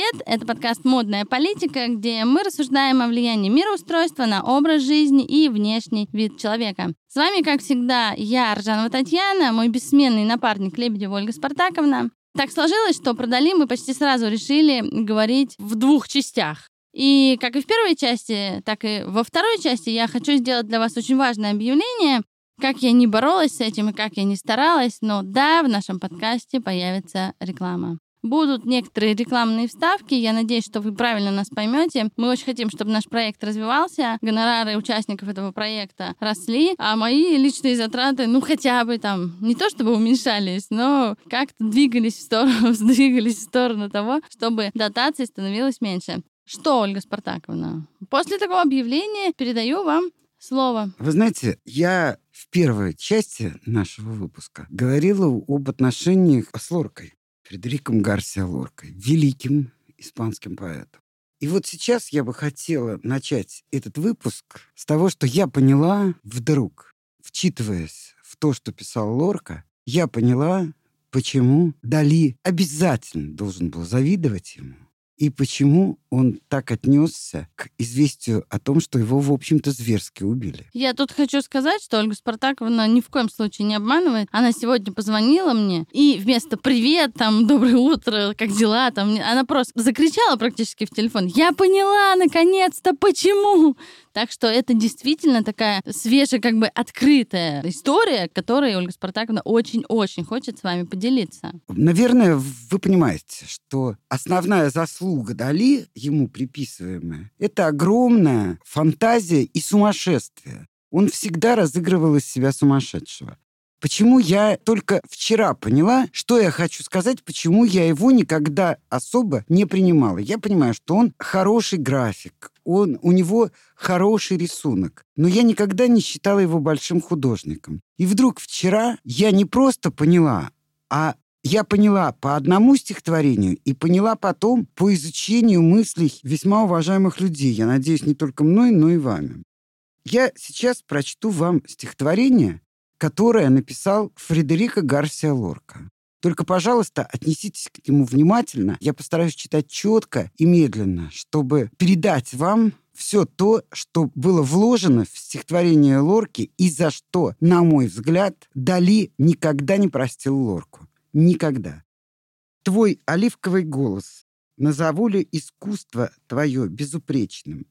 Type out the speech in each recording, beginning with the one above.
привет! Это подкаст «Модная политика», где мы рассуждаем о влиянии мироустройства на образ жизни и внешний вид человека. С вами, как всегда, я, Аржанова Татьяна, мой бессменный напарник Лебедева Ольга Спартаковна. Так сложилось, что про Дали мы почти сразу решили говорить в двух частях. И как и в первой части, так и во второй части я хочу сделать для вас очень важное объявление. Как я не боролась с этим и как я не старалась, но да, в нашем подкасте появится реклама. Будут некоторые рекламные вставки. Я надеюсь, что вы правильно нас поймете. Мы очень хотим, чтобы наш проект развивался, гонорары участников этого проекта росли, а мои личные затраты, ну, хотя бы там, не то чтобы уменьшались, но как-то двигались в сторону, двигались в сторону того, чтобы дотаций становилось меньше. Что, Ольга Спартаковна, после такого объявления передаю вам слово. Вы знаете, я в первой части нашего выпуска говорила об отношениях с Лоркой. Фредериком Гарсиа Лоркой, великим испанским поэтом. И вот сейчас я бы хотела начать этот выпуск с того, что я поняла вдруг, вчитываясь в то, что писал Лорка, я поняла, почему Дали обязательно должен был завидовать ему и почему он так отнесся к известию о том, что его, в общем-то, зверски убили. Я тут хочу сказать, что Ольга Спартаковна ни в коем случае не обманывает. Она сегодня позвонила мне, и вместо «Привет», там, «Доброе утро», «Как дела?» там, она просто закричала практически в телефон. «Я поняла, наконец-то, почему!» Так что это действительно такая свежая, как бы открытая история, которой Ольга Спартаковна очень-очень хочет с вами поделиться. Наверное, вы понимаете, что основная заслуга Дали, ему приписываемая, это огромная фантазия и сумасшествие. Он всегда разыгрывал из себя сумасшедшего. Почему я только вчера поняла, что я хочу сказать, почему я его никогда особо не принимала. Я понимаю, что он хороший график, он, у него хороший рисунок, но я никогда не считала его большим художником. И вдруг вчера я не просто поняла, а я поняла по одному стихотворению и поняла потом по изучению мыслей весьма уважаемых людей. Я надеюсь, не только мной, но и вами. Я сейчас прочту вам стихотворение, которое написал Фредерико Гарсия Лорка. Только, пожалуйста, отнеситесь к нему внимательно. Я постараюсь читать четко и медленно, чтобы передать вам все то, что было вложено в стихотворение Лорки и за что, на мой взгляд, Дали никогда не простил Лорку. Никогда. Твой оливковый голос назову ли искусство твое безупречным,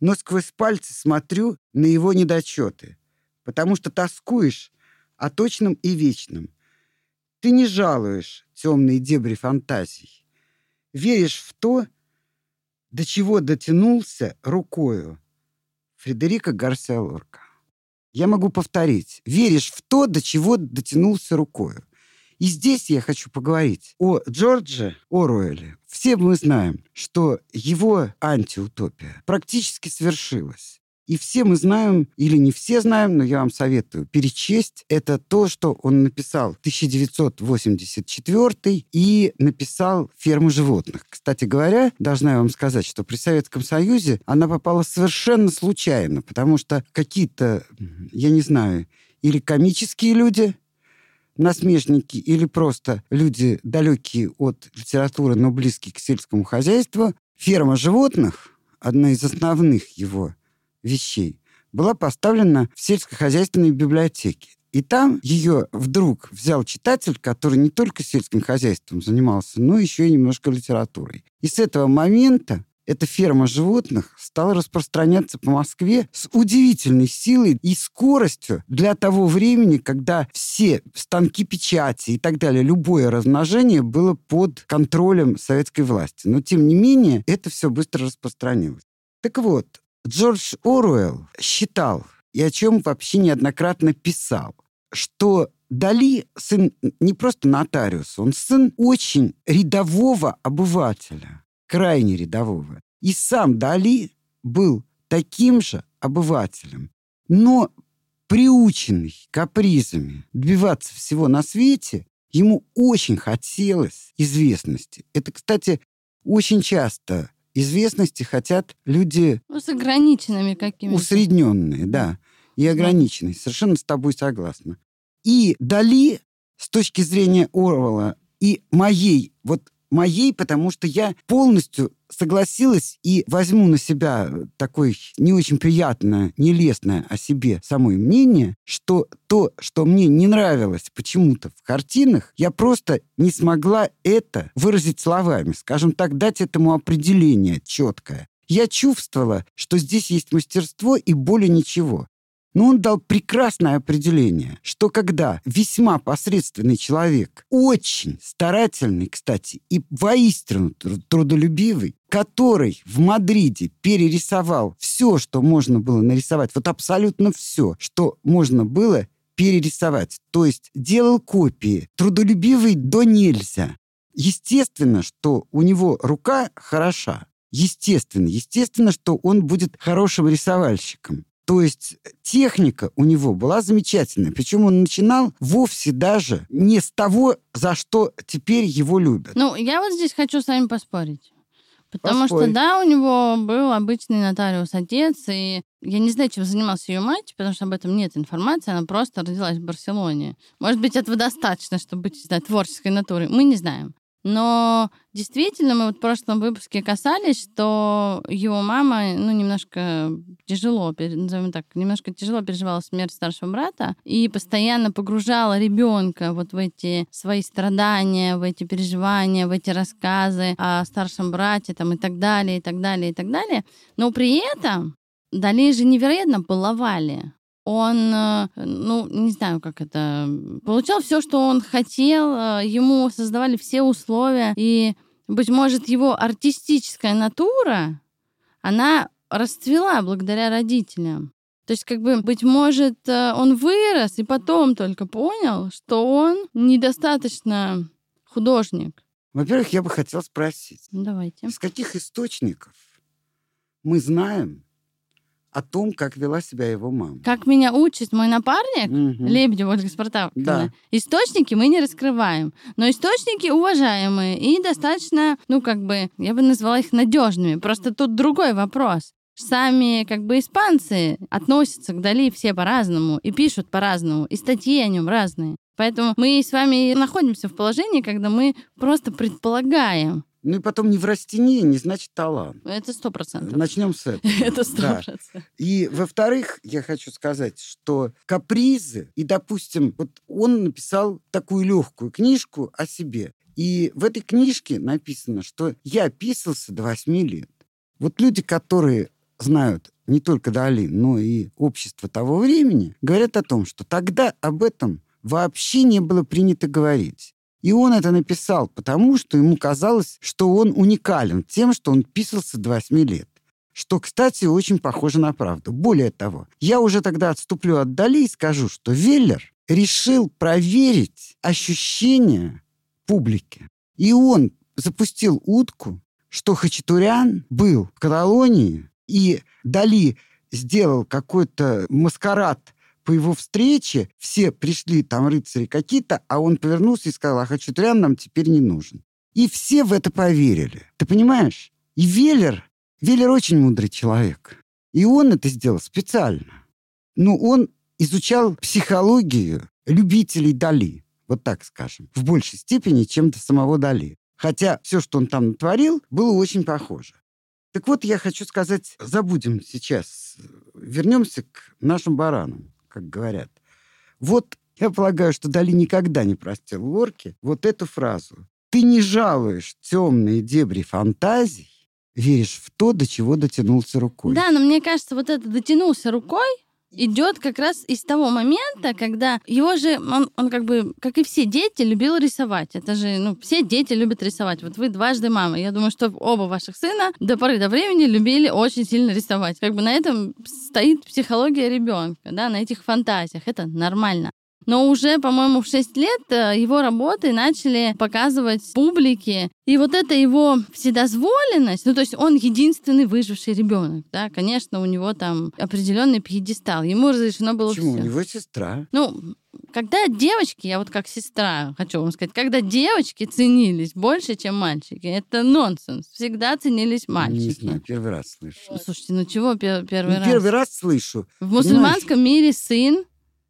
но сквозь пальцы смотрю на его недочеты — потому что тоскуешь о точном и вечном. Ты не жалуешь темные дебри фантазий. Веришь в то, до чего дотянулся рукою. Фредерика Гарсия Лорка. Я могу повторить. Веришь в то, до чего дотянулся рукою. И здесь я хочу поговорить о Джордже Оруэлле. Все мы знаем, что его антиутопия практически свершилась. И все мы знаем, или не все знаем, но я вам советую перечесть. Это то, что он написал в 1984 и написал «Ферму животных». Кстати говоря, должна я вам сказать, что при Советском Союзе она попала совершенно случайно, потому что какие-то, я не знаю, или комические люди, насмешники или просто люди далекие от литературы, но близкие к сельскому хозяйству, «Ферма животных» одна из основных его вещей была поставлена в сельскохозяйственной библиотеке. И там ее вдруг взял читатель, который не только сельским хозяйством занимался, но еще и немножко литературой. И с этого момента эта ферма животных стала распространяться по Москве с удивительной силой и скоростью для того времени, когда все станки печати и так далее, любое размножение было под контролем советской власти. Но, тем не менее, это все быстро распространилось. Так вот, Джордж Оруэлл считал, и о чем вообще неоднократно писал, что Дали сын не просто нотариуса, он сын очень рядового обывателя, крайне рядового. И сам Дали был таким же обывателем, но приученный капризами добиваться всего на свете, ему очень хотелось известности. Это, кстати, очень часто известности хотят люди... Ну, с ограниченными какими-то. Усредненные, да. И ограниченные. Совершенно с тобой согласна. И Дали, с точки зрения Орвала и моей вот моей, потому что я полностью согласилась и возьму на себя такое не очень приятное, нелестное о себе самое мнение, что то, что мне не нравилось почему-то в картинах, я просто не смогла это выразить словами, скажем так, дать этому определение четкое. Я чувствовала, что здесь есть мастерство и более ничего. Но он дал прекрасное определение, что когда весьма посредственный человек, очень старательный, кстати, и воистину трудолюбивый, который в Мадриде перерисовал все, что можно было нарисовать, вот абсолютно все, что можно было перерисовать, то есть делал копии, трудолюбивый до нельзя. Естественно, что у него рука хороша, естественно. Естественно, что он будет хорошим рисовальщиком. То есть техника у него была замечательная. Причем он начинал вовсе даже не с того, за что теперь его любят. Ну, я вот здесь хочу с вами поспорить. Потому Поспорь. что, да, у него был обычный нотариус-отец, и я не знаю, чем занимался ее мать, потому что об этом нет информации, она просто родилась в Барселоне. Может быть, этого достаточно, чтобы быть, не знаю, творческой натурой. Мы не знаем. Но действительно, мы вот в прошлом выпуске касались, что его мама, ну, немножко тяжело, назовем так, немножко тяжело переживала смерть старшего брата и постоянно погружала ребенка вот в эти свои страдания, в эти переживания, в эти рассказы о старшем брате там и так далее, и так далее, и так далее. Но при этом Дали же невероятно баловали он, э, ну, не знаю, как это, получал все, что он хотел, э, ему создавали все условия, и, быть может, его артистическая натура, она расцвела благодаря родителям. То есть, как бы, быть может, э, он вырос и потом только понял, что он недостаточно художник. Во-первых, я бы хотел спросить. Давайте. Из каких источников мы знаем, о том, как вела себя его мама. Как меня учит мой напарник, угу. Лебедев Ольга Спартаковна. Да. Источники мы не раскрываем, но источники уважаемые и достаточно, ну, как бы, я бы назвала их надежными. Просто тут другой вопрос. Сами, как бы, испанцы относятся к Дали все по-разному и пишут по-разному, и статьи о нем разные. Поэтому мы с вами находимся в положении, когда мы просто предполагаем, ну и потом не в растении, не значит талант. Это сто процентов. Начнем с этого. Это сто процентов. И, во-вторых, я хочу сказать, что капризы, и, допустим, вот он написал такую легкую книжку о себе. И в этой книжке написано, что я писался до восьми лет. Вот люди, которые знают не только Дали, но и общество того времени, говорят о том, что тогда об этом вообще не было принято говорить. И он это написал, потому что ему казалось, что он уникален тем, что он писался до 8 лет. Что, кстати, очень похоже на правду. Более того, я уже тогда отступлю от Дали и скажу, что Веллер решил проверить ощущения публики. И он запустил утку, что Хачатурян был в Каталонии, и Дали сделал какой-то маскарад по его встрече все пришли, там рыцари какие-то, а он повернулся и сказал, а Хачатурян нам теперь не нужен. И все в это поверили. Ты понимаешь? И Веллер, Веллер очень мудрый человек. И он это сделал специально. Но он изучал психологию любителей Дали, вот так скажем, в большей степени, чем до самого Дали. Хотя все, что он там натворил, было очень похоже. Так вот, я хочу сказать, забудем сейчас, вернемся к нашим баранам как говорят. Вот я полагаю, что Дали никогда не простил Лорке вот эту фразу. Ты не жалуешь темные дебри фантазий, веришь в то, до чего дотянулся рукой. Да, но мне кажется, вот это дотянулся рукой, идет как раз из того момента, когда его же, он, он как бы, как и все дети, любил рисовать. Это же, ну, все дети любят рисовать. Вот вы дважды мама. Я думаю, что оба ваших сына до поры до времени любили очень сильно рисовать. Как бы на этом стоит психология ребенка, да, на этих фантазиях. Это нормально. Но уже, по-моему, в 6 лет э, его работы начали показывать публике. И вот эта его вседозволенность, ну то есть он единственный выживший ребенок, да, конечно, у него там определенный пьедестал. Ему разрешено было Почему? все. У него сестра. Ну, когда девочки, я вот как сестра хочу вам сказать, когда девочки ценились больше, чем мальчики, это нонсенс. Всегда ценились мальчики. Не знаю, первый раз слышу. Слушайте, ну чего первый ну, раз? Первый раз слышу. В мусульманском Понимаешь? мире сын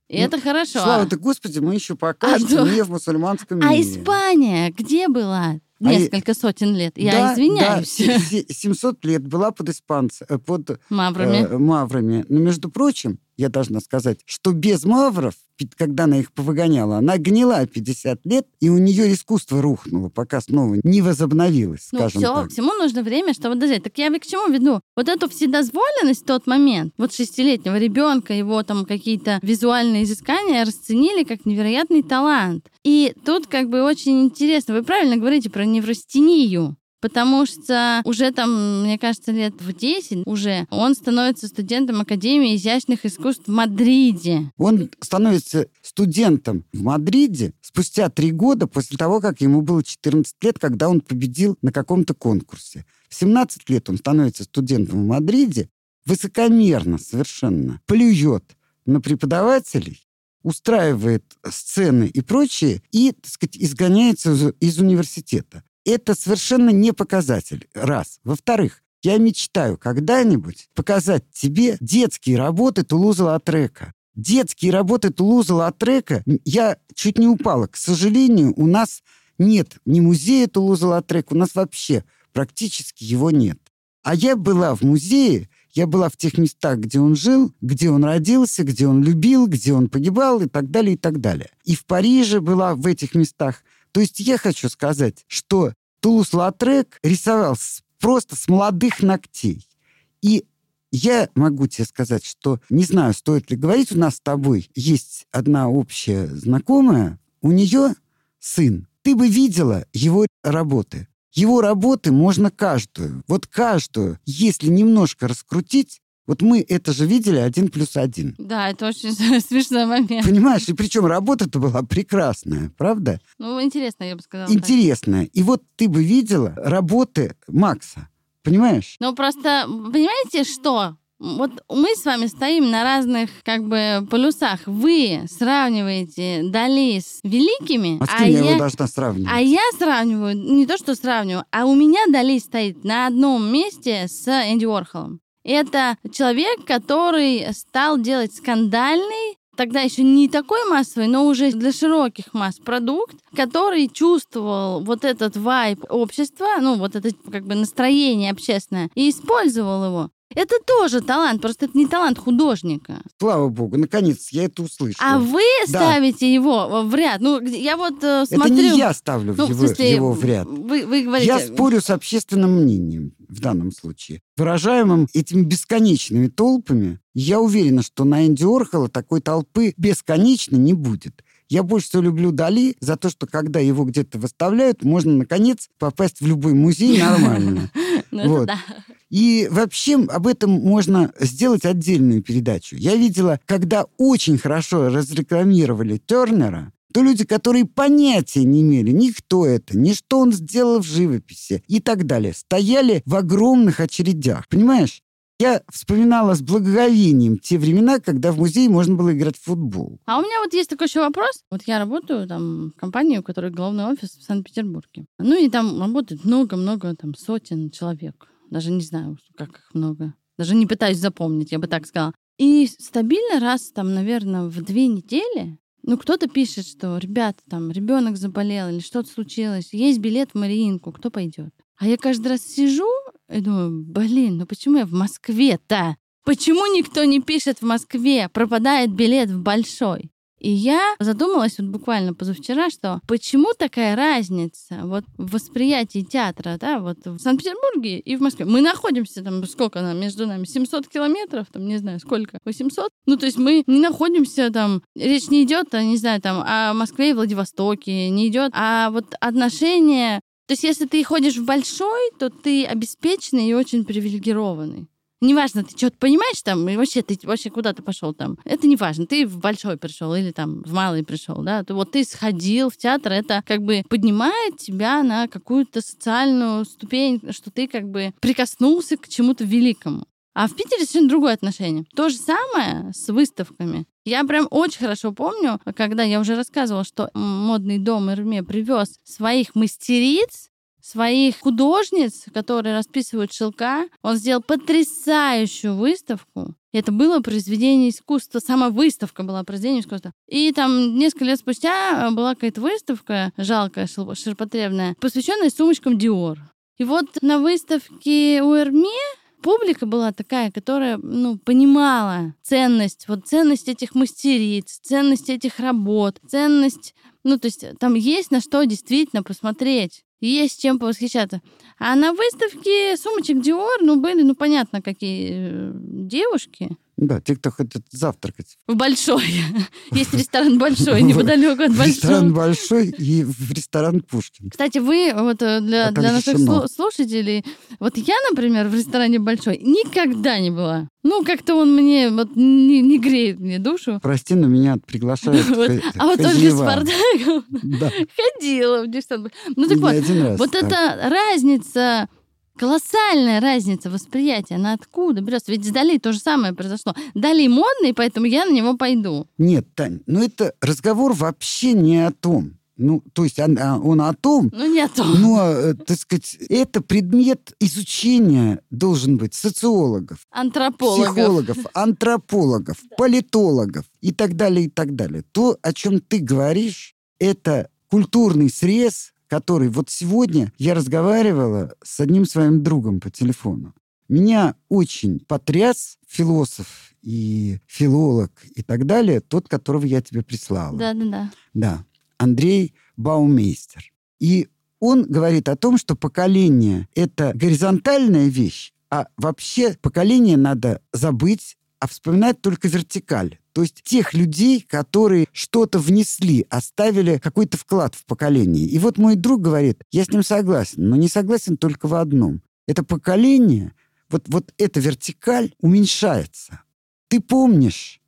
и ну, это хорошо. Слава ты, Господи, мы еще покажем а, не в мусульманском а мире. А Испания где была? А Несколько сотен лет. Я Да, извиняюсь. Да, се- се- 700 лет была под испанцами, под Маврами. э, маврами. Но, между прочим, я должна сказать, что без мавров, когда она их повыгоняла, она гнила 50 лет, и у нее искусство рухнуло, пока снова не возобновилось, Ну, скажем все, так. всему нужно время, чтобы дозреть. Так я к чему веду? Вот эту вседозволенность в тот момент, вот шестилетнего ребенка, его там какие-то визуальные изыскания расценили как невероятный талант. И тут как бы очень интересно, вы правильно говорите про неврастению. Потому что уже там, мне кажется, лет в 10 уже он становится студентом Академии изящных искусств в Мадриде. Он становится студентом в Мадриде спустя три года после того, как ему было 14 лет, когда он победил на каком-то конкурсе. В 17 лет он становится студентом в Мадриде, высокомерно совершенно плюет на преподавателей, устраивает сцены и прочее, и, так сказать, изгоняется из, университета. Это совершенно не показатель, раз. Во-вторых, я мечтаю когда-нибудь показать тебе детские работы Тулуза Латрека. Детские работы Тулуза Латрека, я чуть не упала. К сожалению, у нас нет ни музея Тулуза Латрека, у нас вообще практически его нет. А я была в музее, я была в тех местах, где он жил, где он родился, где он любил, где он погибал и так далее, и так далее. И в Париже была в этих местах. То есть я хочу сказать, что Тулус-Латрек рисовал с- просто с молодых ногтей. И я могу тебе сказать, что не знаю, стоит ли говорить, у нас с тобой есть одна общая знакомая, у нее сын. Ты бы видела его работы. Его работы можно каждую, вот каждую, если немножко раскрутить, вот мы это же видели один плюс один. Да, это очень смешной момент. Понимаешь, и причем работа-то была прекрасная, правда? Ну, интересно, я бы сказала. Интересная. И вот ты бы видела работы Макса, понимаешь? Ну, просто, понимаете, что? Вот мы с вами стоим на разных, как бы, полюсах. Вы сравниваете Дали с великими, А с кем я его должна сравнивать? а я сравниваю, не то что сравниваю, а у меня Дали стоит на одном месте с Энди Уорхолом. Это человек, который стал делать скандальный, тогда еще не такой массовый, но уже для широких масс продукт, который чувствовал вот этот вайб общества, ну вот это как бы настроение общественное, и использовал его. Это тоже талант, просто это не талант художника. Слава богу, наконец я это услышал. А вы Да. ставите его в ряд. Ну, я вот э, это смотрю... не я ставлю Ну, в в его, смысле, его в ряд. Вы, вы говорите... Я спорю с общественным мнением в данном случае. Выражаемым этими бесконечными толпами, я уверена, что на Энди Орхола такой толпы бесконечно не будет. Я больше всего люблю Дали за то, что когда его где-то выставляют, можно, наконец, попасть в любой музей нормально. Ну, вот. И вообще об этом можно сделать отдельную передачу. Я видела, когда очень хорошо разрекламировали Тернера, то люди, которые понятия не имели ни кто это, ни что он сделал в живописи и так далее, стояли в огромных очередях. Понимаешь? Я вспоминала с благоговением те времена, когда в музее можно было играть в футбол. А у меня вот есть такой еще вопрос. Вот я работаю там в компании, у которой главный офис в Санкт-Петербурге. Ну и там работает много-много, там сотен человек. Даже не знаю, как их много. Даже не пытаюсь запомнить, я бы так сказала. И стабильно раз там, наверное, в две недели ну, кто-то пишет, что, ребята, там, ребенок заболел или что-то случилось, есть билет в Мариинку, кто пойдет? А я каждый раз сижу и думаю, блин, ну почему я в Москве-то? Почему никто не пишет в Москве, пропадает билет в Большой? И я задумалась вот буквально позавчера, что почему такая разница вот в восприятии театра, да, вот в Санкт-Петербурге и в Москве. Мы находимся там, сколько нам между нами, 700 километров, там, не знаю, сколько, 800? Ну, то есть мы не находимся там, речь не идет, а, не знаю, там, о Москве и Владивостоке, не идет, а вот отношения то есть, если ты ходишь в большой, то ты обеспеченный и очень привилегированный. Неважно, ты что-то понимаешь там, и вообще ты вообще куда ты пошел там. Это не важно. Ты в большой пришел или там в малый пришел, да. То вот ты сходил в театр, это как бы поднимает тебя на какую-то социальную ступень, что ты как бы прикоснулся к чему-то великому. А в Питере совершенно другое отношение. То же самое с выставками. Я прям очень хорошо помню, когда я уже рассказывала, что модный дом Эрме привез своих мастериц, своих художниц, которые расписывают шелка. Он сделал потрясающую выставку. Это было произведение искусства, сама выставка была произведение искусства. И там несколько лет спустя была какая-то выставка, жалкая, ширпотребная, посвященная сумочкам Dior. И вот на выставке у Эрме публика была такая, которая, ну, понимала ценность, вот ценность этих мастериц, ценность этих работ, ценность, ну, то есть там есть на что действительно посмотреть есть чем повосхищаться. А на выставке сумочек Dior, ну, были, ну, понятно, какие э, девушки. Да, те, кто хотят завтракать. В Большой. Есть ресторан Большой, неподалеку от Большого. Ресторан Большой и в ресторан Пушкин. Кстати, вы, вот э, для, для наших слушателей, вот я, например, в ресторане Большой никогда не была. Ну, как-то он мне вот не, не греет мне душу. Прости, но меня приглашают вот, А вот только с Спартаком да. ходила в. Ну, так вот, вот эта разница колоссальная разница восприятия. Она откуда берется? Ведь с Дали то же самое произошло. Дали модный, поэтому я на него пойду. Нет, Тань, ну это разговор вообще не о том. Ну, то есть он, а, он о том, ну, не о том. но, э, так сказать, это предмет изучения должен быть социологов, антропологов, психологов, антропологов, политологов и так далее, и так далее. То, о чем ты говоришь, это культурный срез, который вот сегодня я разговаривала с одним своим другом по телефону. Меня очень потряс философ и филолог и так далее, тот, которого я тебе прислала. Да, да, да. Да. Андрей Баумейстер. И он говорит о том, что поколение — это горизонтальная вещь, а вообще поколение надо забыть, а вспоминать только вертикаль. То есть тех людей, которые что-то внесли, оставили какой-то вклад в поколение. И вот мой друг говорит, я с ним согласен, но не согласен только в одном. Это поколение, вот, вот эта вертикаль уменьшается. Ты помнишь,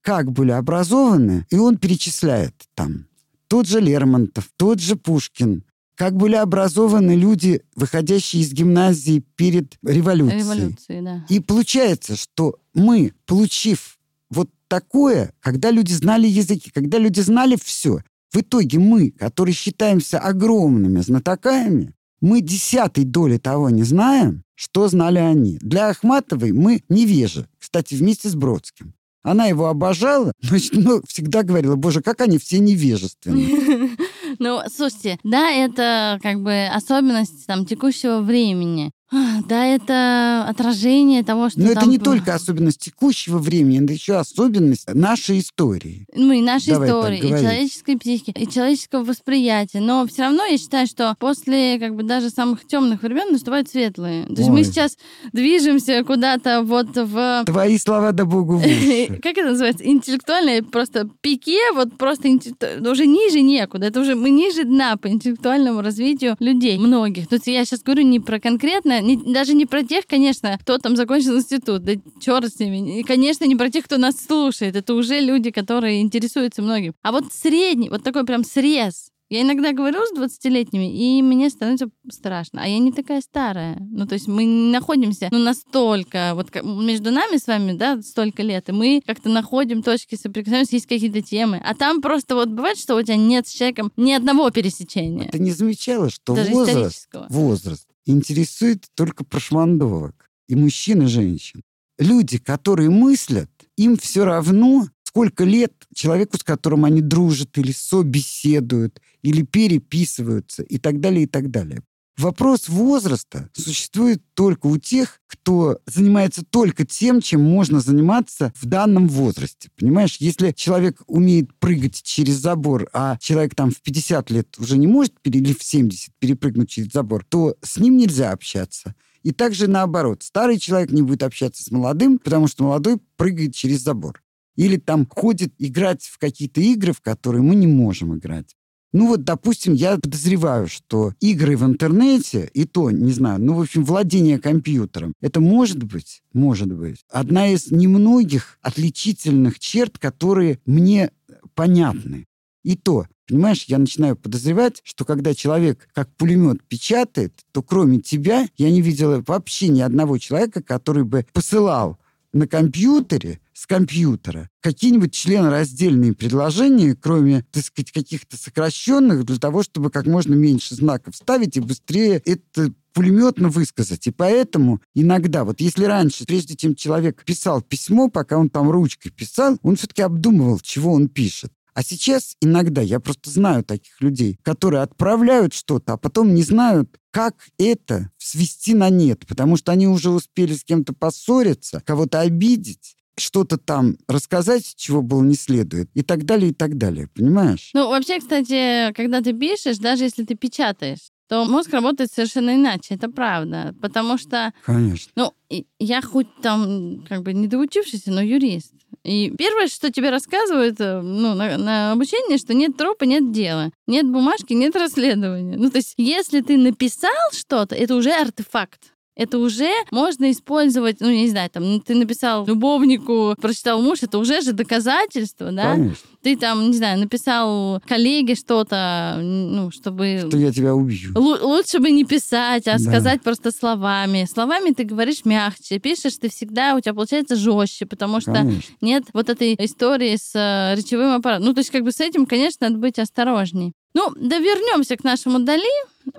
как были образованы, и он перечисляет там тот же Лермонтов, тот же Пушкин, как были образованы люди, выходящие из гимназии перед революцией. Революции, да. И получается, что мы, получив вот такое, когда люди знали языки, когда люди знали все, в итоге мы, которые считаемся огромными знатоками, мы десятой доли того не знаем, что знали они. Для Ахматовой мы невежи, кстати, вместе с Бродским. Она его обожала, но, но всегда говорила, боже, как они все невежественные. Ну, слушайте, да, это как бы особенность там текущего времени. Да, это отражение того, что Но это не только особенность текущего времени, это еще особенность нашей истории. Ну и нашей Давай истории, и человеческой психики, и человеческого восприятия. Но все равно я считаю, что после как бы даже самых темных времен наступают светлые. То есть Ой. мы сейчас движемся куда-то вот в... Твои слова да богу Как это называется? Интеллектуальное просто пике, вот просто уже ниже некуда. Это уже мы ниже дна по интеллектуальному развитию людей, многих. То есть я сейчас говорю не про конкретно не, даже не про тех, конечно, кто там закончил институт, да черт с ними. И, конечно, не про тех, кто нас слушает. Это уже люди, которые интересуются многим. А вот средний, вот такой прям срез, я иногда говорю с 20-летними, и мне становится страшно. А я не такая старая. Ну, то есть мы не находимся, ну, настолько, вот между нами с вами, да, столько лет, и мы как-то находим точки соприкосновения, есть какие-то темы. А там просто вот бывает, что у тебя нет с человеком ни одного пересечения. Ты не замечала, что Даже возраст, возраст интересует только прошмандовок. И мужчин, и женщин. Люди, которые мыслят, им все равно, сколько лет человеку, с которым они дружат, или собеседуют, или переписываются, и так далее, и так далее. Вопрос возраста существует только у тех, кто занимается только тем, чем можно заниматься в данном возрасте. Понимаешь, если человек умеет прыгать через забор, а человек там в 50 лет уже не может или в 70 перепрыгнуть через забор, то с ним нельзя общаться. И также наоборот. Старый человек не будет общаться с молодым, потому что молодой прыгает через забор. Или там ходит играть в какие-то игры, в которые мы не можем играть. Ну вот, допустим, я подозреваю, что игры в интернете, и то, не знаю, ну, в общем, владение компьютером, это может быть, может быть, одна из немногих отличительных черт, которые мне понятны. И то, понимаешь, я начинаю подозревать, что когда человек как пулемет печатает, то кроме тебя я не видела вообще ни одного человека, который бы посылал на компьютере, с компьютера, какие-нибудь членораздельные предложения, кроме, так сказать, каких-то сокращенных, для того, чтобы как можно меньше знаков ставить и быстрее это пулеметно высказать. И поэтому иногда, вот если раньше, прежде чем человек писал письмо, пока он там ручкой писал, он все-таки обдумывал, чего он пишет. А сейчас иногда, я просто знаю таких людей, которые отправляют что-то, а потом не знают, как это свести на нет, потому что они уже успели с кем-то поссориться, кого-то обидеть, что-то там рассказать, чего было не следует, и так далее, и так далее. Понимаешь? Ну, вообще, кстати, когда ты пишешь, даже если ты печатаешь, то мозг работает совершенно иначе, это правда. Потому что... Конечно. Ну, я хоть там как бы не доучившийся, но юрист. И первое, что тебе рассказывают э, ну, на, на обучении, что нет тропа, нет дела. Нет бумажки, нет расследования. Ну, то есть, если ты написал что-то, это уже артефакт это уже можно использовать, ну, не знаю, там, ты написал любовнику, прочитал муж, это уже же доказательство, да? Конечно. Ты там, не знаю, написал коллеге что-то, ну, чтобы... Что я тебя убью. Л- лучше бы не писать, а да. сказать просто словами. Словами ты говоришь мягче, пишешь ты всегда, у тебя получается жестче, потому что Конечно. нет вот этой истории с э, речевым аппаратом. Ну, то есть как бы с этим, конечно, надо быть осторожней. Ну, да вернемся к нашему Дали.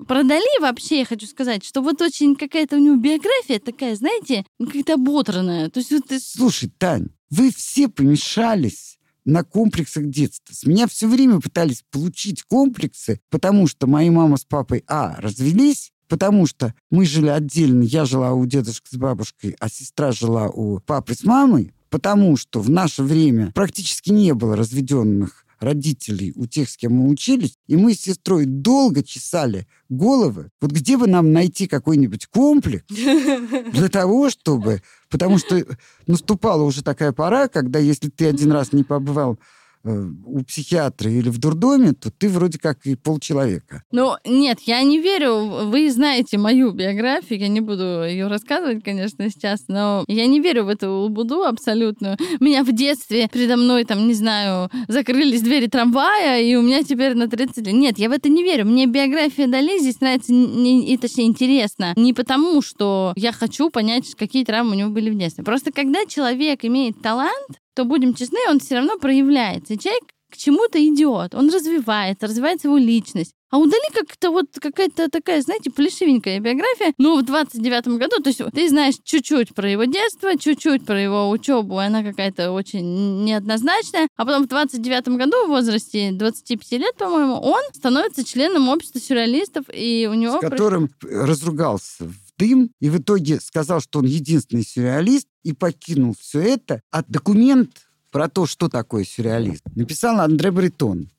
Про Дали вообще я хочу сказать, что вот очень какая-то у него биография такая, знаете, ну, какая-то ободранная. То есть вот... Слушай, Тань, вы все помешались на комплексах детства. С меня все время пытались получить комплексы, потому что мои мама с папой, а, развелись, потому что мы жили отдельно, я жила у дедушки с бабушкой, а сестра жила у папы с мамой, потому что в наше время практически не было разведенных родителей у тех, с кем мы учились, и мы с сестрой долго чесали головы, вот где бы нам найти какой-нибудь комплекс для того, чтобы... Потому что наступала уже такая пора, когда если ты один раз не побывал у психиатра или в дурдоме, то ты вроде как и полчеловека. Ну, нет, я не верю. Вы знаете мою биографию, я не буду ее рассказывать, конечно, сейчас, но я не верю в эту лабуду абсолютно. Меня в детстве передо мной, там, не знаю, закрылись двери трамвая, и у меня теперь на 30 лет. Нет, я в это не верю. Мне биография Дали здесь нравится, не, и точнее, интересно. Не потому, что я хочу понять, какие травмы у него были в детстве. Просто когда человек имеет талант, то, будем честны, он все равно проявляется. И человек к чему-то идет, он развивается, развивается его личность. А у Дали как-то вот какая-то такая, знаете, плешивенькая биография. Ну, в 29-м году, то есть ты знаешь чуть-чуть про его детство, чуть-чуть про его учебу, и она какая-то очень неоднозначная. А потом в 29-м году, в возрасте 25 лет, по-моему, он становится членом общества сюрреалистов, и у него... С которым разругался в дым, и в итоге сказал, что он единственный сюрреалист, и покинул все это. А документ про то, что такое сюрреалист, написал Андре Бретон.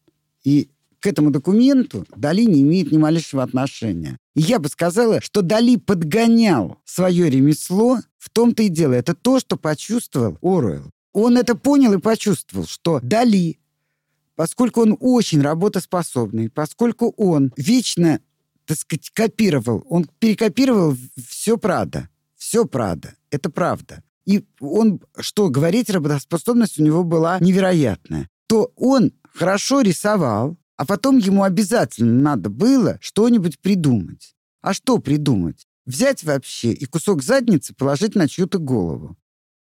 И к этому документу Дали не имеет ни малейшего отношения. И я бы сказала, что Дали подгонял свое ремесло, в том-то и дело. Это то, что почувствовал Оруэлл. Он это понял и почувствовал, что Дали, поскольку он очень работоспособный, поскольку он вечно, так сказать, копировал, он перекопировал все Прада. Все Прада. Это правда. И он, что говорить, работоспособность у него была невероятная. То он хорошо рисовал, а потом ему обязательно надо было что-нибудь придумать. А что придумать? Взять вообще и кусок задницы положить на чью-то голову.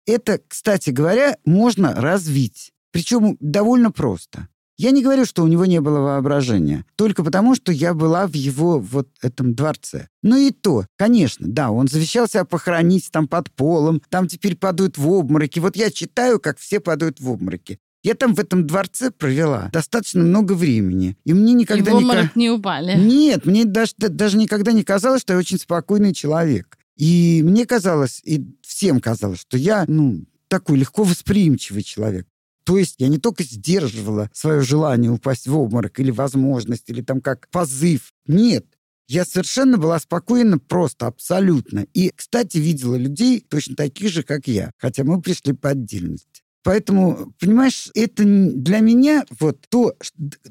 Это, кстати говоря, можно развить. Причем довольно просто. Я не говорю, что у него не было воображения, только потому, что я была в его вот этом дворце. Но и то, конечно, да, он завещал себя похоронить там под полом, там теперь падают в обмороки. Вот я читаю, как все падают в обмороки. Я там в этом дворце провела достаточно много времени. И мне никогда и в обморок не... не упали. Нет, мне даже, даже никогда не казалось, что я очень спокойный человек. И мне казалось, и всем казалось, что я, ну, такой легко восприимчивый человек. То есть я не только сдерживала свое желание упасть в обморок или возможность, или там как позыв. Нет, я совершенно была спокойна, просто, абсолютно. И, кстати, видела людей точно таких же, как я, хотя мы пришли по отдельности. Поэтому, понимаешь, это для меня вот то...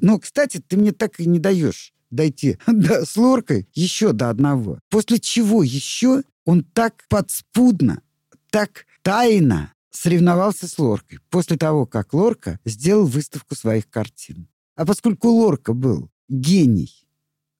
Но, кстати, ты мне так и не даешь дойти до, с Лоркой еще до одного. После чего еще он так подспудно, так тайно соревновался с Лоркой после того, как Лорка сделал выставку своих картин. А поскольку Лорка был гений,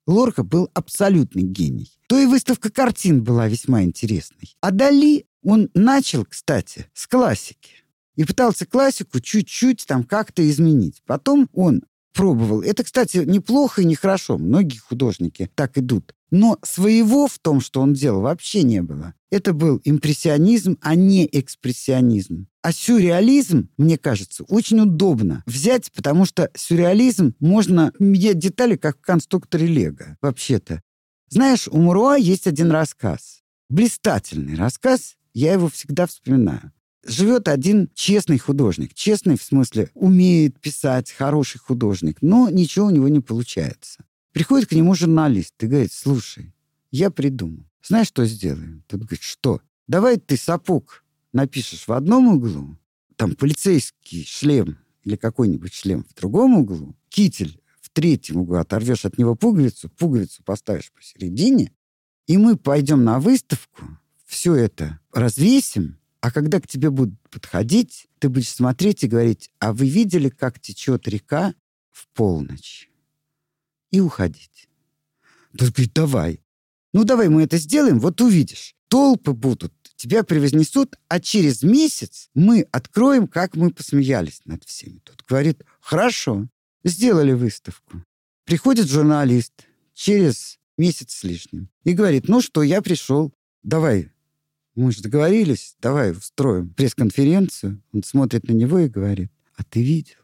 Лорка был абсолютный гений, то и выставка картин была весьма интересной. А Дали он начал, кстати, с классики и пытался классику чуть-чуть там как-то изменить. Потом он пробовал. Это, кстати, неплохо и нехорошо. Многие художники так идут. Но своего в том, что он делал, вообще не было. Это был импрессионизм, а не экспрессионизм. А сюрреализм, мне кажется, очень удобно взять, потому что сюрреализм можно менять детали, как в конструкторе Лего, вообще-то. Знаешь, у Муруа есть один рассказ. Блистательный рассказ, я его всегда вспоминаю. Живет один честный художник. Честный в смысле умеет писать, хороший художник, но ничего у него не получается. Приходит к нему журналист и говорит, слушай, я придумал. Знаешь, что сделаем? Тот говорит, что? Давай ты сапог напишешь в одном углу, там полицейский шлем или какой-нибудь шлем в другом углу, китель в третьем углу, оторвешь от него пуговицу, пуговицу поставишь посередине, и мы пойдем на выставку, все это развесим, а когда к тебе будут подходить, ты будешь смотреть и говорить, а вы видели, как течет река в полночь? И уходить. Тот говорит, давай. Ну, давай мы это сделаем, вот увидишь. Толпы будут, тебя превознесут, а через месяц мы откроем, как мы посмеялись над всеми. Тот говорит, хорошо, сделали выставку. Приходит журналист через месяц с лишним и говорит, ну что, я пришел, давай мы же договорились, давай устроим пресс-конференцию. Он смотрит на него и говорит, а ты видел?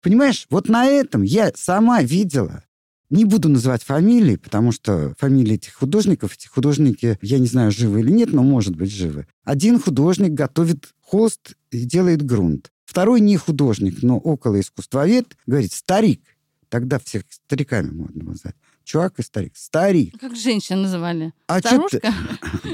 Понимаешь, вот на этом я сама видела. Не буду называть фамилии, потому что фамилии этих художников, эти художники, я не знаю, живы или нет, но может быть живы. Один художник готовит холст и делает грунт. Второй не художник, но около искусствовед, говорит, старик. Тогда всех стариками можно назвать. Чувак и старик. Старик. Как женщин называли? А Старушка?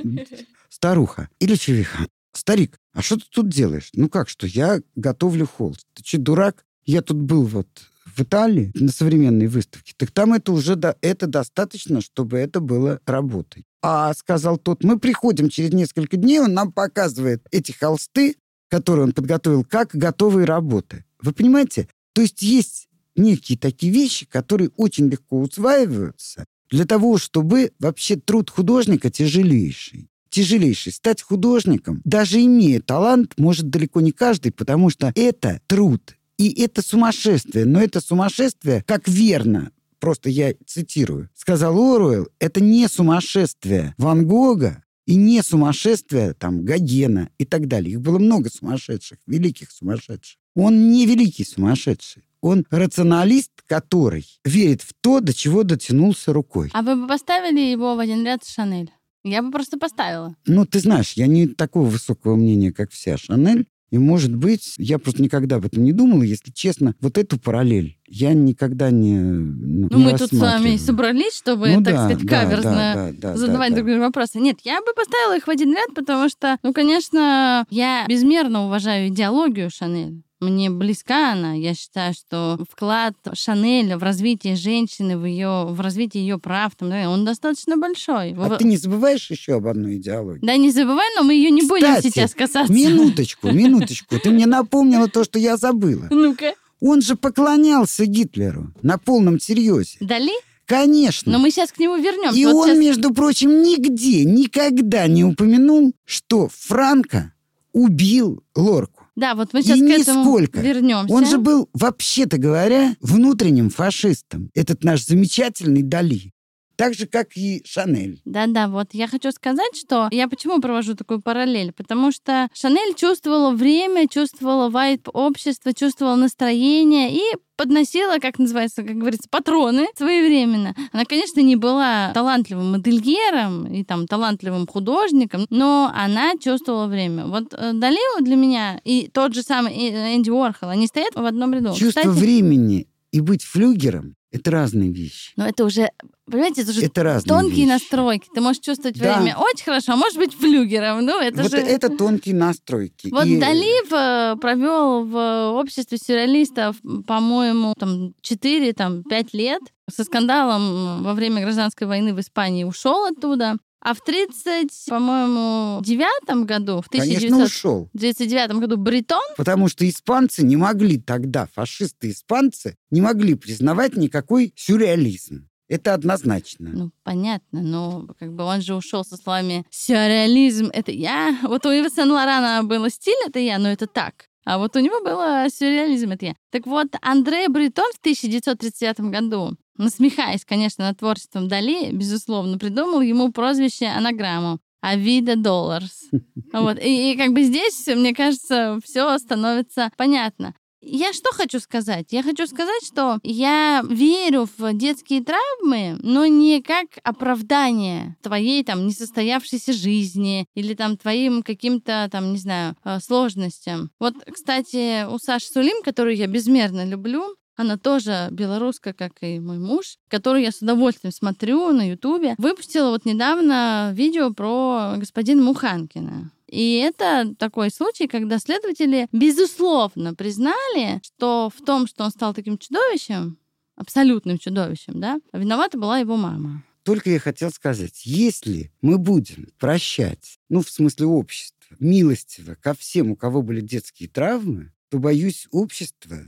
Старуха или чевиха. Старик, а что ты тут делаешь? Ну как что? Я готовлю холст. Ты че, дурак? Я тут был вот в Италии на современной выставке. Так там это уже да, это достаточно, чтобы это было работой. А сказал тот, мы приходим через несколько дней, он нам показывает эти холсты, которые он подготовил, как готовые работы. Вы понимаете? То есть есть некие такие вещи, которые очень легко усваиваются для того, чтобы вообще труд художника тяжелейший тяжелейший. Стать художником, даже имея талант, может далеко не каждый, потому что это труд. И это сумасшествие. Но это сумасшествие, как верно, просто я цитирую, сказал Оруэлл, это не сумасшествие Ван Гога и не сумасшествие там Гогена и так далее. Их было много сумасшедших, великих сумасшедших. Он не великий сумасшедший. Он рационалист, который верит в то, до чего дотянулся рукой. А вы бы поставили его в один ряд с Шанель? Я бы просто поставила. Ну, ты знаешь, я не такого высокого мнения, как вся Шанель. И, может быть, я просто никогда об этом не думала, если честно, вот эту параллель я никогда не Ну, ну мы тут с вами собрались, чтобы, ну, так да, сказать, каверзно да, да, да, задавать да, друг другу вопросы. Нет, я бы поставила их в один ряд, потому что, ну, конечно, я безмерно уважаю идеологию Шанель. Мне близка она. Я считаю, что вклад Шанель в развитие женщины, в ее, в развитие ее прав, там, да, он достаточно большой. А вы... ты не забываешь еще об одной идеологии? Да, не забывай, но мы ее не Кстати, будем сейчас касаться. Минуточку, минуточку. Ты мне напомнила то, что я забыла. Ну-ка. Он же поклонялся Гитлеру на полном серьезе. Дали? Конечно. Но мы сейчас к нему вернемся. И вот он, сейчас... между прочим, нигде, никогда не упомянул, что Франко убил Лорку. Да, вот мы сейчас и к этому нисколько. вернемся. Он же был, вообще-то говоря, внутренним фашистом. Этот наш замечательный Дали. Так же, как и Шанель. Да-да, вот я хочу сказать, что я почему провожу такую параллель? Потому что Шанель чувствовала время, чувствовала вайп общества, чувствовала настроение и подносила, как называется, как говорится, патроны своевременно. Она, конечно, не была талантливым модельером и там талантливым художником, но она чувствовала время. Вот э, Далила для меня и тот же самый Энди Уорхол, они стоят в одном ряду. Чувство Кстати, времени и быть флюгером это разные вещи. Но это уже, понимаете, это уже это разные тонкие вещи. настройки. Ты можешь чувствовать да. время очень хорошо, а может быть флюгером. Ну, это вот же... это тонкие настройки. Вот И... Далив э, провел в обществе сюрреалистов, по-моему, там 4-5 там, лет. Со скандалом во время гражданской войны в Испании ушел оттуда. А в 30, по-моему, девятом году, в 1939 году Бритон... Потому что испанцы не могли тогда, фашисты-испанцы, не могли признавать никакой сюрреализм. Это однозначно. Ну, понятно, но как бы он же ушел со словами «сюрреализм — это я». Вот у Ива Сен-Лорана было «стиль — это я», но это так. А вот у него было сюрреализм, это я. Так вот, Андре Бритон в 1939 году насмехаясь, конечно, над творчеством Дали, безусловно, придумал ему прозвище анаграмму Авида Долларс. Вот. И, и как бы здесь, мне кажется, все становится понятно. Я что хочу сказать? Я хочу сказать, что я верю в детские травмы, но не как оправдание твоей там несостоявшейся жизни или там твоим каким-то там, не знаю, э, сложностям. Вот, кстати, у Саши Сулим, которую я безмерно люблю, она тоже белоруска, как и мой муж, которую я с удовольствием смотрю на Ютубе. Выпустила вот недавно видео про господина Муханкина. И это такой случай, когда следователи безусловно признали, что в том, что он стал таким чудовищем, абсолютным чудовищем, да, виновата была его мама. Только я хотел сказать, если мы будем прощать, ну, в смысле общества, милостиво ко всем, у кого были детские травмы, то, боюсь, общество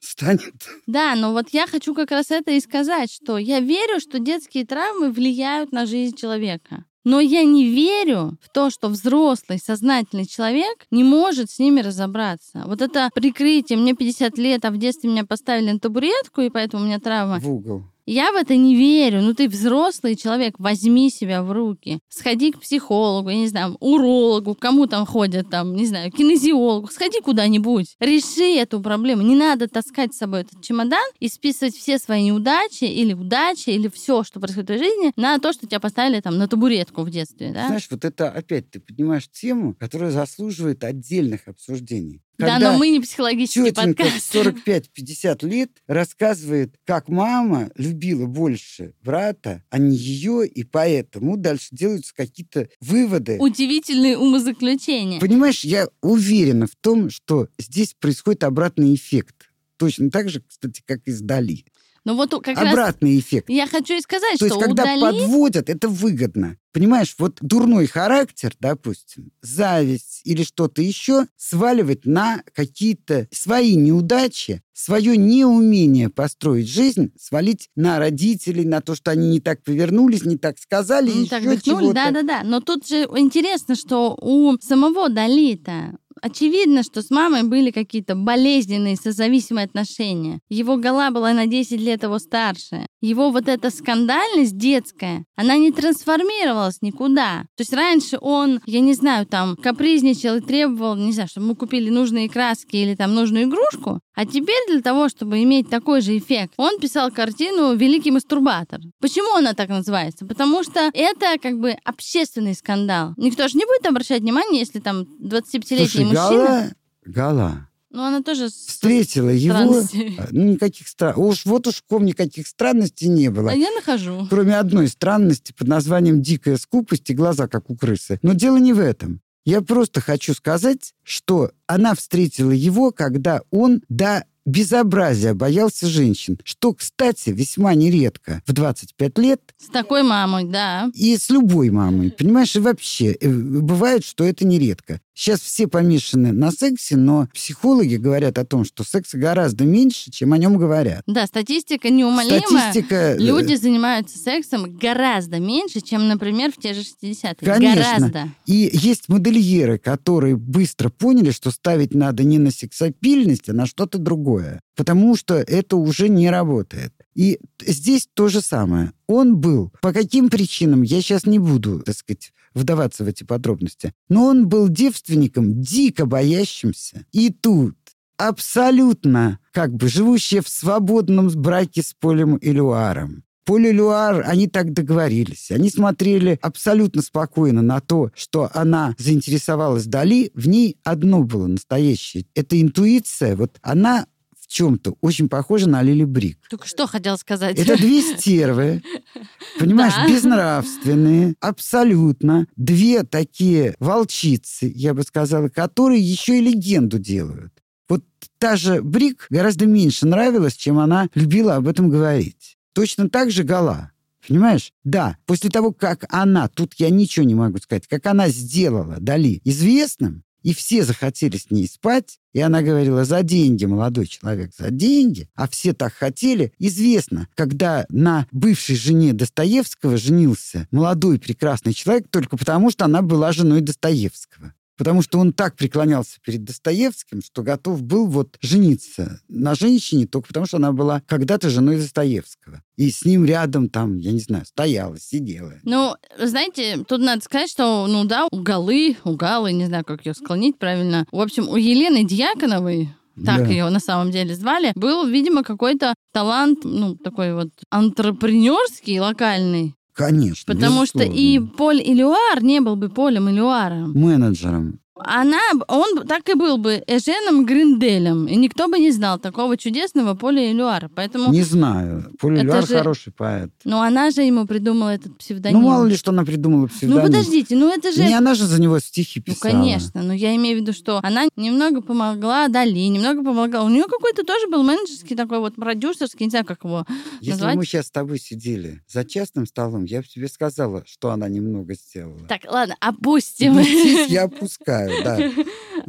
станет. Да, но вот я хочу как раз это и сказать, что я верю, что детские травмы влияют на жизнь человека. Но я не верю в то, что взрослый, сознательный человек не может с ними разобраться. Вот это прикрытие, мне 50 лет, а в детстве меня поставили на табуретку, и поэтому у меня травма. В угол. Я в это не верю. Ну, ты взрослый человек, возьми себя в руки. Сходи к психологу, я не знаю, урологу, кому там ходят, там, не знаю, кинезиологу. Сходи куда-нибудь. Реши эту проблему. Не надо таскать с собой этот чемодан и списывать все свои неудачи или удачи, или все, что происходит в твоей жизни, на то, что тебя поставили там на табуретку в детстве. Да? Знаешь, вот это опять ты поднимаешь тему, которая заслуживает отдельных обсуждений. Когда да, но мы не психологический тетенька подкаст. 45-50 лет рассказывает, как мама любила больше брата, а не ее, и поэтому дальше делаются какие-то выводы. Удивительные умозаключения. Понимаешь, я уверена в том, что здесь происходит обратный эффект. Точно так же, кстати, как и с Дали. Но вот как Обратный раз эффект. Я хочу и сказать, То что есть, когда удали... подводят, это выгодно. Понимаешь, вот дурной характер, допустим, зависть или что-то еще сваливать на какие-то свои неудачи, свое неумение построить жизнь, свалить на родителей, на то, что они не так повернулись, не так сказали, не еще так дыхнули, да-да-да. Но тут же интересно, что у самого Далита очевидно, что с мамой были какие-то болезненные созависимые отношения. Его гола была на 10 лет его старше. Его вот эта скандальность детская, она не трансформировалась никуда. То есть раньше он, я не знаю, там капризничал и требовал, не знаю, чтобы мы купили нужные краски или там нужную игрушку, а теперь для того, чтобы иметь такой же эффект, он писал картину «Великий мастурбатор». Почему она так называется? Потому что это как бы общественный скандал. Никто же не будет обращать внимание, если там 25-летний мужчина... Гала, Гала, ну, она тоже встретила его. Ну, никаких стран. Уж вот уж ком никаких странностей не было. А я нахожу. Кроме одной странности под названием дикая скупость и глаза, как у крысы. Но дело не в этом. Я просто хочу сказать, что она встретила его, когда он до безобразия боялся женщин, что, кстати, весьма нередко в 25 лет. С такой мамой, да. И с любой мамой, понимаешь, и вообще. Э, бывает, что это нередко. Сейчас все помешаны на сексе, но психологи говорят о том, что секса гораздо меньше, чем о нем говорят. Да, статистика неумолима. Статистика... Э, Люди занимаются сексом гораздо меньше, чем, например, в те же 60-е. Конечно. Гораздо. И есть модельеры, которые быстро поняли, что ставить надо не на сексапильность, а на что-то другое. Потому что это уже не работает. И здесь то же самое. Он был, по каким причинам, я сейчас не буду, так сказать, вдаваться в эти подробности, но он был девственником, дико боящимся. И тут абсолютно как бы живущая в свободном браке с Полем Элюаром. Поль Элюар, они так договорились. Они смотрели абсолютно спокойно на то, что она заинтересовалась Дали. В ней одно было настоящее. Это интуиция. Вот она чем-то очень похожа на Лили Брик. Только что хотел сказать. Это две стервы, понимаешь, да. безнравственные, абсолютно. Две такие волчицы, я бы сказала, которые еще и легенду делают. Вот та же Брик гораздо меньше нравилась, чем она любила об этом говорить. Точно так же Гала. Понимаешь? Да, после того, как она, тут я ничего не могу сказать, как она сделала Дали известным, и все захотели с ней спать. И она говорила, за деньги, молодой человек, за деньги. А все так хотели. Известно, когда на бывшей жене Достоевского женился молодой прекрасный человек только потому, что она была женой Достоевского. Потому что он так преклонялся перед Достоевским, что готов был вот жениться на женщине только потому, что она была когда-то женой Достоевского. И с ним рядом там, я не знаю, стояла, сидела. Ну, знаете, тут надо сказать, что, ну да, у Галы, у Галы, не знаю, как ее склонить правильно. В общем, у Елены Дьяконовой, так Да. ее на самом деле звали, был, видимо, какой-то талант, ну, такой вот антрепренерский, локальный. Конечно, Потому что и. Поль Илюар не был бы Полем Илюаром. менеджером. Она, он так и был бы Эженом Гринделем, и никто бы не знал такого чудесного Поля Илюара. Поэтому, Не знаю. Поль Это Эльвар же- хороший поэт. ну, она же ему придумала этот псевдоним. Ну, мало ли, что она придумала псевдоним. Ну, подождите, ну это же... Не она же за него стихи Ну, писала. конечно, но я имею в виду, что она немного помогла Дали, немного помогла. У нее какой-то тоже был менеджерский такой вот продюсерский, не знаю, как его Если назвать. мы сейчас с тобой сидели за частным столом, я бы тебе сказала, что она немного сделала. Так, ладно, опустим. Ну, здесь я опускаю, да.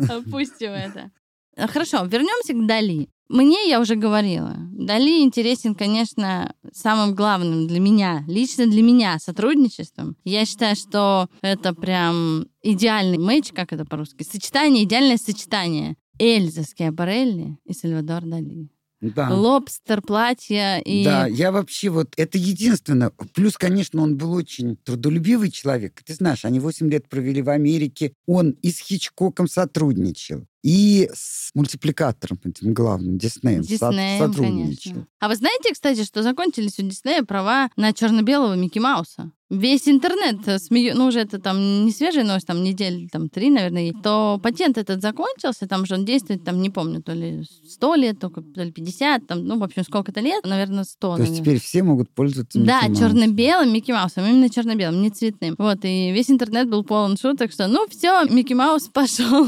Опустим это. Хорошо, вернемся к Дали. Мне, я уже говорила, Дали интересен, конечно, самым главным для меня, лично для меня, сотрудничеством. Я считаю, что это прям идеальный матч, как это по-русски, сочетание, идеальное сочетание. Эльза Скиапарелли и Сальвадор Дали. Да. Лобстер, платье и... Да, я вообще вот... Это единственное. Плюс, конечно, он был очень трудолюбивый человек. Ты знаешь, они 8 лет провели в Америке. Он и с Хичкоком сотрудничал, и с мультипликатором этим главным, Диснеем, Диснеем, сотрудничал. конечно. А вы знаете, кстати, что закончились у Диснея права на черно-белого Микки Мауса? Весь интернет смею, ну уже это там не свежая новость, там недели там три, наверное, есть. то патент этот закончился, там же он действует, там не помню, то ли 100 лет, только, то ли 50, там, ну, в общем, сколько-то лет, наверное, 100. То есть наверное. теперь все могут пользоваться Да, Микки Маусом. черно-белым Микки Маусом, именно черно-белым, не цветным. Вот, и весь интернет был полон шуток, что ну все, Микки Маус пошел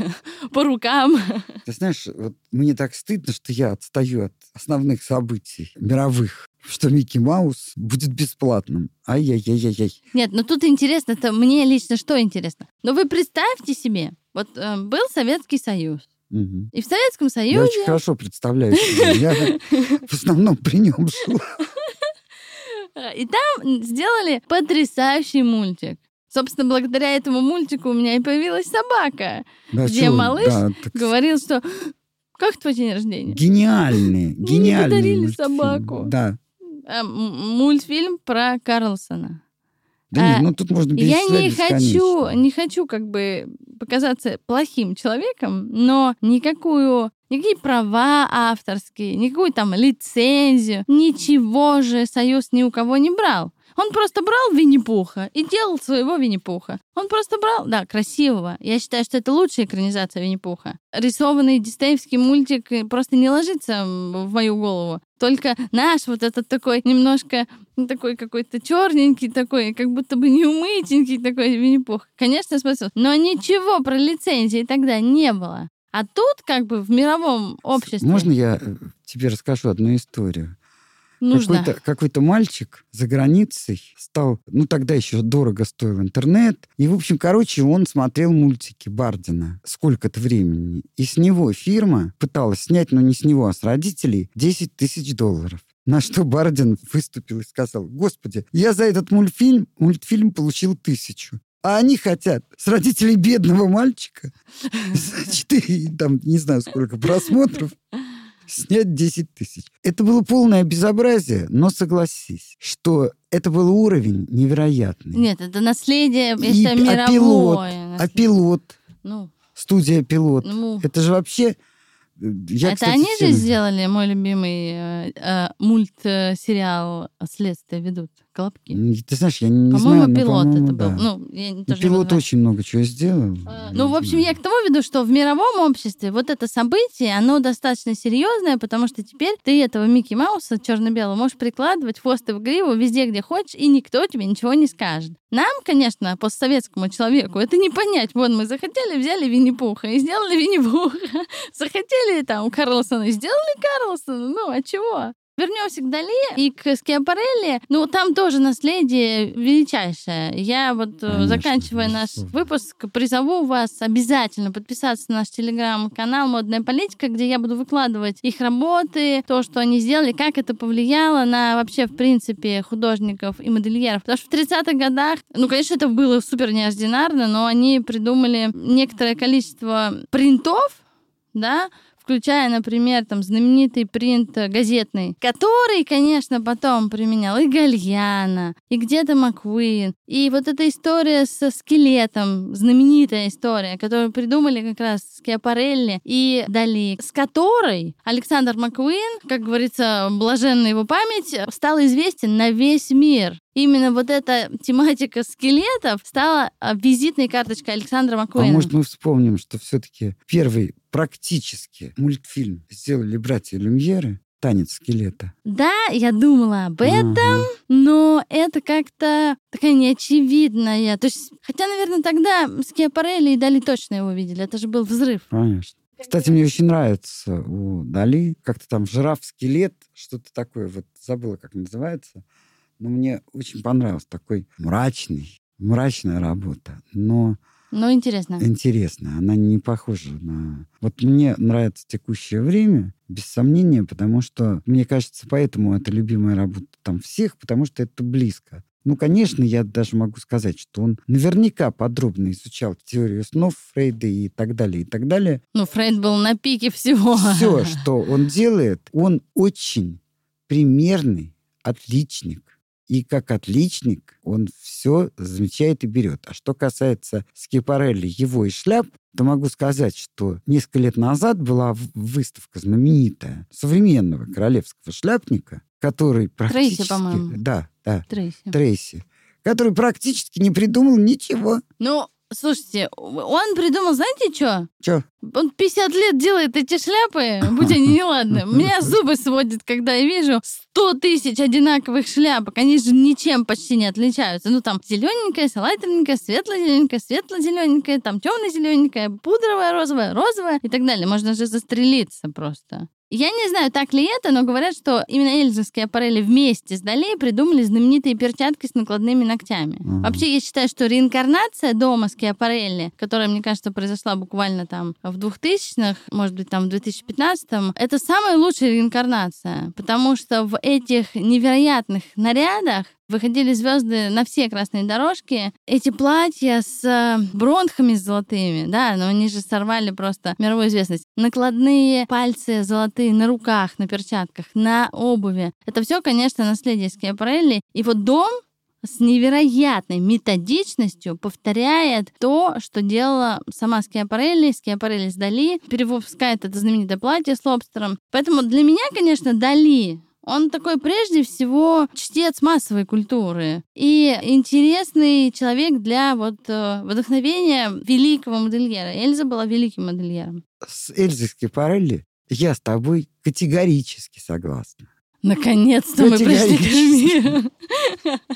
по рукам. Ты знаешь, вот мне так стыдно, что я отстаю от основных событий мировых, что Микки Маус будет бесплатным. Ай-яй-яй-яй-яй. Нет, ну тут интересно, это мне лично что интересно. Ну вы представьте себе, вот э, был Советский Союз, Мгм. и в Советском Я Союзе... очень хорошо представляю себе. Я в основном при нем жил. И там сделали потрясающий мультик. Собственно, благодаря этому мультику у меня и появилась собака. Да, Где вы, малыш да, так Говорил, что как твой день рождения? Гениальный, гениальный подарили мультфильм. собаку. Да. М- мультфильм про Карлсона. Да А, нет, ну тут можно Я не хочу, не хочу как бы показаться плохим человеком, но никакую, никакие права авторские, никакую там лицензию, ничего же Союз ни у кого не брал. Он просто брал Винни-Пуха и делал своего Винни-Пуха. Он просто брал, да, красивого. Я считаю, что это лучшая экранизация Винни-Пуха. Рисованный диснеевский мультик э, просто не ложится в мою голову. Только наш вот этот такой немножко ну, такой какой-то черненький такой, как будто бы неумытенький такой Винни-Пух. Конечно, смысл. Но ничего про лицензии тогда не было. А тут как бы в мировом обществе Можно я э, тебе расскажу одну историю? Нужно. Какой-то, какой-то мальчик за границей стал, ну тогда еще дорого стоил интернет, и, в общем, короче, он смотрел мультики Бардина сколько-то времени, и с него фирма пыталась снять, но не с него, а с родителей, 10 тысяч долларов. На что Бардин выступил и сказал, господи, я за этот мультфильм, мультфильм получил тысячу. А они хотят с родителей бедного мальчика за 4, там, не знаю, сколько просмотров, снять 10 тысяч. Это было полное безобразие, но согласись, что это был уровень невероятный. Нет, это наследие, я И считаю, п- а пилот, мировое. А наследие. пилот, Ну, студия пилот, ну, это же вообще... э, Я, это кстати, они же сделали мой любимый э, э, мультсериал «Следствие ведут». Колобки. Ты знаешь, я не По-моему, знаю, пилот это по-моему, был. да. Ну, я Ну, тоже пилот очень много чего сделал. Э, Ну, в общем, я к тому веду, что в мировом обществе вот это событие, оно достаточно серьезное, потому что теперь ты этого Микки Мауса черно-белого можешь прикладывать хвост и в гриву везде, где хочешь, и никто тебе ничего не скажет. Нам, конечно, постсоветскому человеку это не понять. Вон мы захотели, взяли Винни-Пуха и сделали Винни-Пуха. Захотели там Карлсона и сделали Карлсона. Ну, а чего? Вернемся к Дали и к Скиапарелли. Ну, там тоже наследие величайшее. Я вот, э, Конечно, заканчивая наш выпуск, призову вас обязательно подписаться на наш телеграм-канал «Модная политика», где я буду выкладывать их работы, то, что они сделали, как это повлияло на вообще, в принципе, художников и модельеров. Потому что в 30-х годах, ну, конечно, это было супер неординарно, но они придумали некоторое количество принтов, да, включая, например, там знаменитый принт газетный, который, конечно, потом применял и Гальяна, и где-то Маккуин, и вот эта история со скелетом, знаменитая история, которую придумали как раз Скиапарелли и Дали, с которой Александр Маккуин, как говорится, блаженная его память, стал известен на весь мир именно вот эта тематика скелетов стала а, визитной карточкой Александра Маккуина. А может мы вспомним, что все-таки первый практически мультфильм сделали братья Люмьеры танец скелета. Да, я думала об этом, ага. но это как-то такая неочевидная. То есть, хотя, наверное, тогда Скиапарелли и Дали точно его видели. Это же был взрыв. Конечно. Кстати, мне очень нравится у Дали как-то там жираф-скелет, что-то такое, вот забыла, как называется. Но мне очень понравился такой мрачный, мрачная работа. Но ну, интересно. Интересно. Она не похожа на... Вот мне нравится текущее время, без сомнения, потому что, мне кажется, поэтому это любимая работа там всех, потому что это близко. Ну, конечно, я даже могу сказать, что он наверняка подробно изучал теорию снов Фрейда и так далее, и так далее. Ну, Фрейд был на пике всего. Все, что он делает, он очень примерный отличник и как отличник он все замечает и берет. А что касается Скипарелли, его и шляп, то могу сказать, что несколько лет назад была выставка знаменитая современного королевского шляпника, который практически... Трейси, по-моему. Да, да. Трейси. Трейси. Который практически не придумал ничего. Ну, Слушайте, он придумал, знаете что? Что? Он 50 лет делает эти шляпы, будь они неладны. Меня зубы сводят, когда я вижу 100 тысяч одинаковых шляпок. Они же ничем почти не отличаются. Ну, там зелененькая, салатовенькая, светло-зелененькая, светло-зелененькая, там темно-зелененькая, пудровая, розовая, розовая и так далее. Можно же застрелиться просто. Я не знаю, так ли это, но говорят, что именно эльзовские аппарели вместе с Дали придумали знаменитые перчатки с накладными ногтями. Mm-hmm. Вообще, я считаю, что реинкарнация дома Скиапарелли, которая, мне кажется, произошла буквально там в 2000-х, может быть, там в 2015-м, это самая лучшая реинкарнация, потому что в этих невероятных нарядах выходили звезды на все красные дорожки. Эти платья с э, бронхами золотыми, да, но они же сорвали просто мировую известность. Накладные пальцы золотые на руках, на перчатках, на обуви. Это все, конечно, наследие Скиапарелли. И вот дом с невероятной методичностью повторяет то, что делала сама Скиапарелли, Скиапарелли с Дали, перевыпускает это знаменитое платье с лобстером. Поэтому для меня, конечно, Дали он такой прежде всего чтец массовой культуры и интересный человек для вот э, вдохновения великого модельера. Эльза была великим модельером. С Эльзой Скипарелли я с тобой категорически согласна. Наконец-то мы пришли к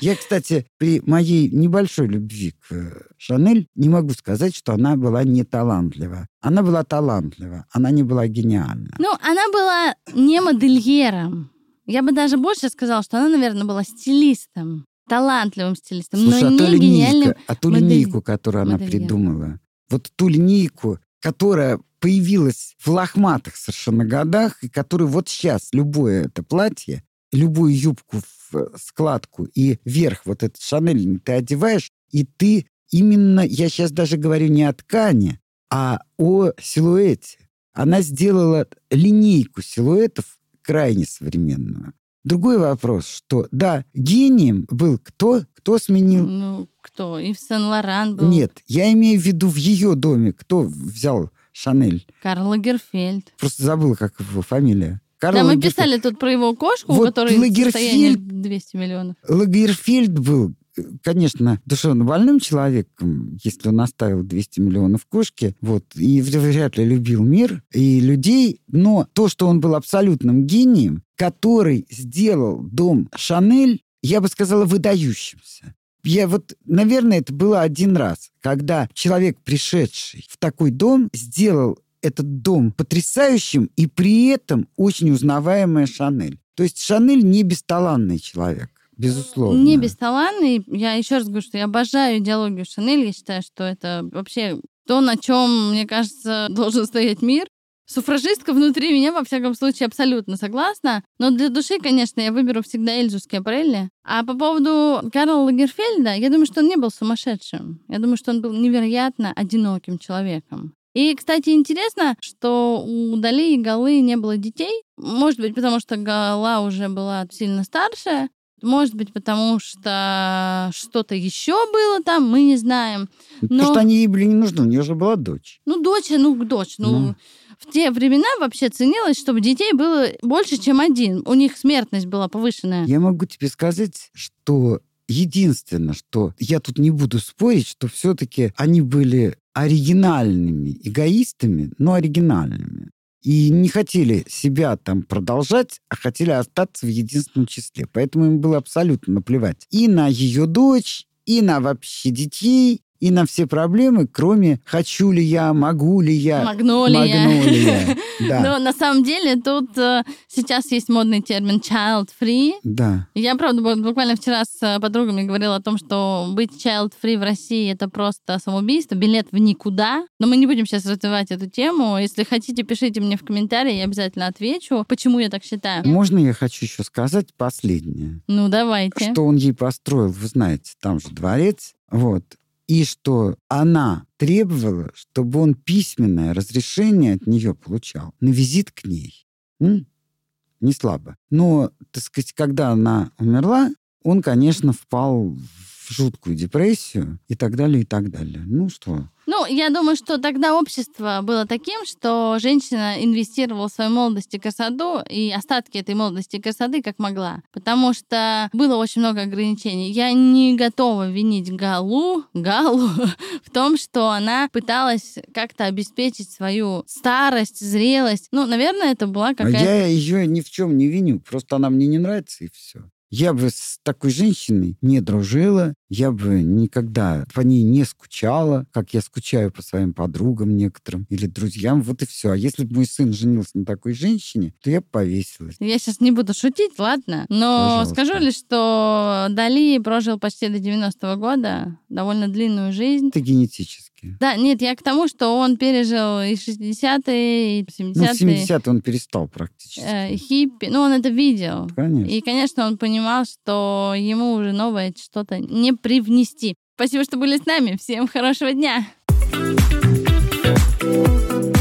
Я, кстати, при моей небольшой любви к э, Шанель не могу сказать, что она была не талантлива. Она была талантлива, она не была гениальна. Ну, она была не модельером. Я бы даже больше сказала, что она, наверное, была стилистом, талантливым стилистом, Слушай, но а не линейка, гениальным А ту модель... линейку, которую она модельер. придумала, вот ту линейку, которая появилась в лохматых совершенно годах, и которую вот сейчас любое это платье, любую юбку в складку и верх вот этот шанель ты одеваешь, и ты именно, я сейчас даже говорю не о ткани, а о силуэте. Она сделала линейку силуэтов крайне современную. Другой вопрос, что, да, гением был кто? Кто сменил? Ну, кто? Ив Сен-Лоран был. Нет, я имею в виду в ее доме. Кто взял Шанель? Карл Лагерфельд. Просто забыл, как его фамилия. Карл да, мы Лагерфельд. писали тут про его кошку, вот у которой Лагерфельд... 200 миллионов. Лагерфельд был конечно, душевно больным человеком, если он оставил 200 миллионов кошки, вот, и вряд ли любил мир и людей, но то, что он был абсолютным гением, который сделал дом Шанель, я бы сказала, выдающимся. Я вот, наверное, это было один раз, когда человек, пришедший в такой дом, сделал этот дом потрясающим и при этом очень узнаваемая Шанель. То есть Шанель не бесталанный человек, безусловно. Не бесталанный. Я еще раз говорю, что я обожаю идеологию Шанель. Я считаю, что это вообще то, на чем, мне кажется, должен стоять мир. Суфражистка внутри меня, во всяком случае, абсолютно согласна. Но для души, конечно, я выберу всегда Эльзу Скиапарелли. А по поводу Карла Лагерфельда, я думаю, что он не был сумасшедшим. Я думаю, что он был невероятно одиноким человеком. И, кстати, интересно, что у Дали и Галы не было детей. Может быть, потому что Гала уже была сильно старше. Может быть, потому что что-то еще было там, мы не знаем. Но... Потому что они ей были не нужны, у нее же была дочь. Ну, дочь, ну, дочь, ну, ну в те времена вообще ценилось, чтобы детей было больше, чем один. У них смертность была повышенная. Я могу тебе сказать, что единственное, что я тут не буду спорить, что все-таки они были оригинальными эгоистами, но оригинальными. И не хотели себя там продолжать, а хотели остаться в единственном числе. Поэтому им было абсолютно наплевать и на ее дочь, и на вообще детей, и на все проблемы, кроме хочу ли я, могу ли я. Магнолия. Магнолия. Да. Но на самом деле тут э, сейчас есть модный термин child-free. Да. Я, правда, буквально вчера с э, подругами говорила о том, что быть child-free в России это просто самоубийство, билет в никуда. Но мы не будем сейчас развивать эту тему. Если хотите, пишите мне в комментарии, я обязательно отвечу, почему я так считаю. Можно я хочу еще сказать последнее? Ну, давайте. Что он ей построил, вы знаете, там же дворец. Вот и что она требовала, чтобы он письменное разрешение от нее получал на визит к ней. М? Не слабо. Но, так сказать, когда она умерла, он, конечно, впал в жуткую депрессию и так далее, и так далее. Ну что, ну, я думаю, что тогда общество было таким, что женщина инвестировала в свою молодость и красоту и остатки этой молодости и красоты как могла. Потому что было очень много ограничений. Я не готова винить Галу, Галу в том, что она пыталась как-то обеспечить свою старость, зрелость. Ну, наверное, это была какая-то... А я ее ни в чем не виню. Просто она мне не нравится, и все. Я бы с такой женщиной не дружила, я бы никогда по ней не скучала, как я скучаю по своим подругам некоторым или друзьям, вот и все. А если бы мой сын женился на такой женщине, то я бы повесилась. Я сейчас не буду шутить, ладно? Но Пожалуйста. скажу лишь, что Дали прожил почти до 90-го года, довольно длинную жизнь. Это генетически. Да, нет, я к тому, что он пережил и 60-е, и 70-е. Ну, в 70-е он перестал практически. Э, хиппи. Ну, он это видел. Конечно. И, конечно, он понимал, что ему уже новое что-то не привнести. Спасибо, что были с нами. Всем хорошего дня. thank you